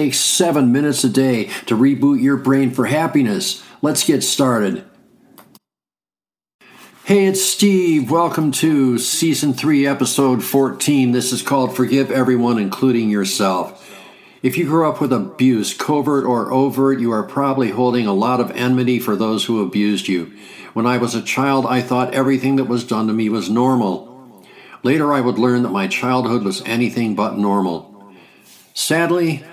takes seven minutes a day to reboot your brain for happiness. Let's get started. Hey, it's Steve. Welcome to Season 3, Episode 14. This is called Forgive Everyone, Including Yourself. If you grew up with abuse, covert or overt, you are probably holding a lot of enmity for those who abused you. When I was a child, I thought everything that was done to me was normal. Later, I would learn that my childhood was anything but normal. Sadly,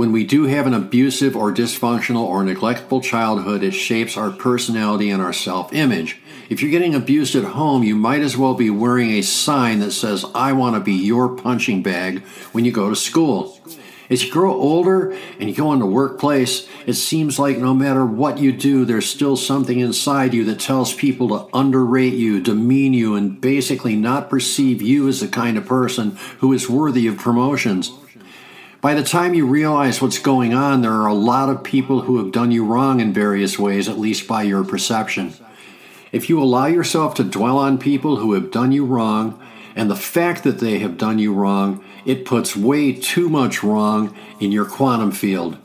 when we do have an abusive or dysfunctional or neglectful childhood, it shapes our personality and our self image. If you're getting abused at home, you might as well be wearing a sign that says, I want to be your punching bag when you go to school. As you grow older and you go into workplace, it seems like no matter what you do, there's still something inside you that tells people to underrate you, demean you, and basically not perceive you as the kind of person who is worthy of promotions. By the time you realize what's going on, there are a lot of people who have done you wrong in various ways, at least by your perception. If you allow yourself to dwell on people who have done you wrong, and the fact that they have done you wrong, it puts way too much wrong in your quantum field.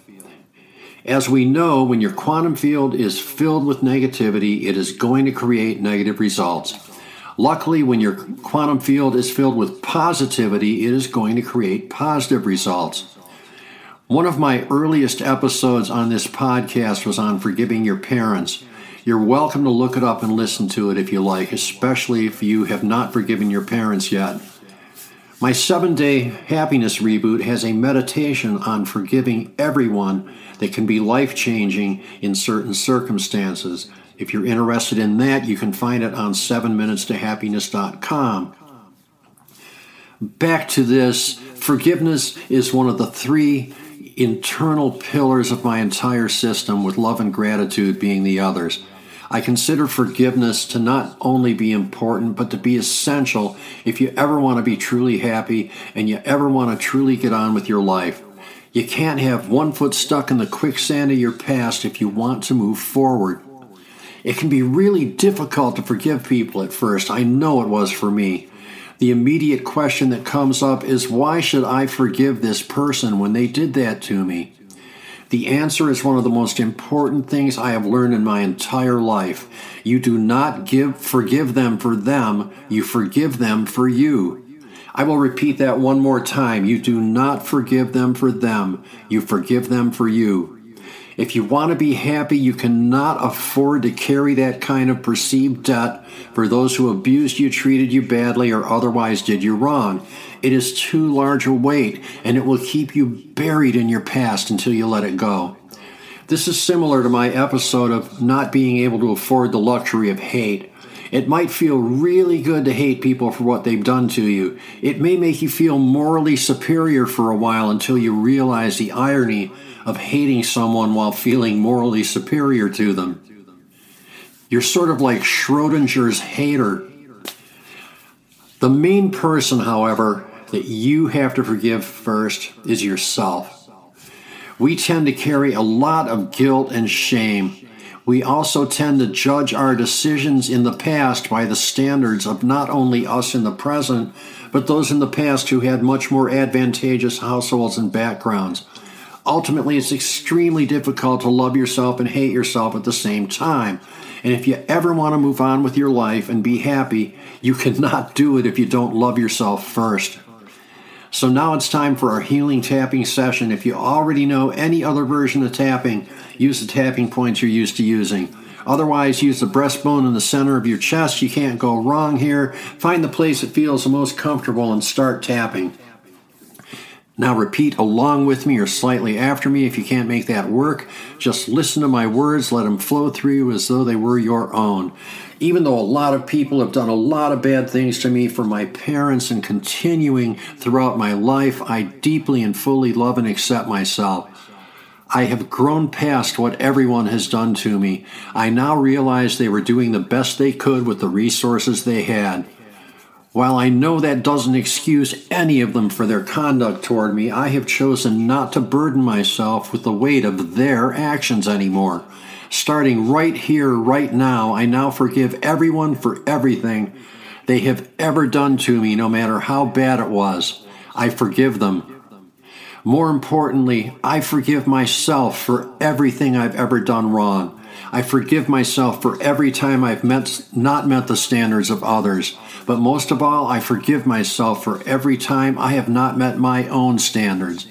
As we know, when your quantum field is filled with negativity, it is going to create negative results. Luckily, when your quantum field is filled with positivity, it is going to create positive results. One of my earliest episodes on this podcast was on forgiving your parents. You're welcome to look it up and listen to it if you like, especially if you have not forgiven your parents yet. My seven day happiness reboot has a meditation on forgiving everyone that can be life changing in certain circumstances. If you're interested in that, you can find it on 7minutestohappiness.com. Back to this, forgiveness is one of the three internal pillars of my entire system, with love and gratitude being the others. I consider forgiveness to not only be important, but to be essential if you ever want to be truly happy and you ever want to truly get on with your life. You can't have one foot stuck in the quicksand of your past if you want to move forward. It can be really difficult to forgive people at first. I know it was for me. The immediate question that comes up is why should I forgive this person when they did that to me? The answer is one of the most important things I have learned in my entire life. You do not give forgive them for them, you forgive them for you. I will repeat that one more time. You do not forgive them for them, you forgive them for you. If you want to be happy, you cannot afford to carry that kind of perceived debt for those who abused you, treated you badly, or otherwise did you wrong. It is too large a weight, and it will keep you buried in your past until you let it go. This is similar to my episode of not being able to afford the luxury of hate. It might feel really good to hate people for what they've done to you. It may make you feel morally superior for a while until you realize the irony of hating someone while feeling morally superior to them. You're sort of like Schrodinger's hater. The main person, however, that you have to forgive first is yourself. We tend to carry a lot of guilt and shame. We also tend to judge our decisions in the past by the standards of not only us in the present, but those in the past who had much more advantageous households and backgrounds. Ultimately, it's extremely difficult to love yourself and hate yourself at the same time. And if you ever want to move on with your life and be happy, you cannot do it if you don't love yourself first. So now it's time for our healing tapping session. If you already know any other version of tapping, use the tapping points you're used to using. Otherwise, use the breastbone in the center of your chest. You can't go wrong here. Find the place that feels the most comfortable and start tapping. Now repeat along with me or slightly after me if you can't make that work. Just listen to my words, let them flow through you as though they were your own. Even though a lot of people have done a lot of bad things to me, from my parents and continuing throughout my life, I deeply and fully love and accept myself. I have grown past what everyone has done to me. I now realize they were doing the best they could with the resources they had. While I know that doesn't excuse any of them for their conduct toward me, I have chosen not to burden myself with the weight of their actions anymore. Starting right here, right now, I now forgive everyone for everything they have ever done to me, no matter how bad it was. I forgive them. More importantly, I forgive myself for everything I've ever done wrong. I forgive myself for every time I've met, not met the standards of others. But most of all, I forgive myself for every time I have not met my own standards.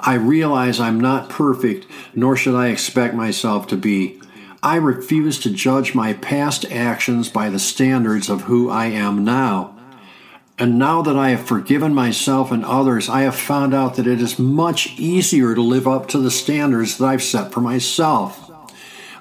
I realize I'm not perfect, nor should I expect myself to be. I refuse to judge my past actions by the standards of who I am now. And now that I have forgiven myself and others, I have found out that it is much easier to live up to the standards that I've set for myself.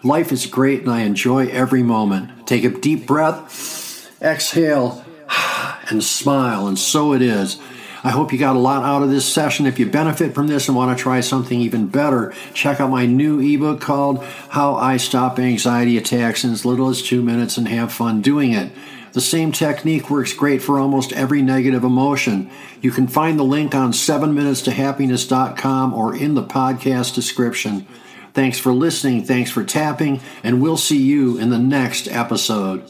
Life is great and I enjoy every moment. Take a deep breath, exhale, and smile, and so it is. I hope you got a lot out of this session. If you benefit from this and want to try something even better, check out my new ebook called How I Stop Anxiety Attacks in as little as two minutes and have fun doing it. The same technique works great for almost every negative emotion. You can find the link on 7minutestohappiness.com or in the podcast description. Thanks for listening, thanks for tapping, and we'll see you in the next episode.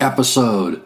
episode.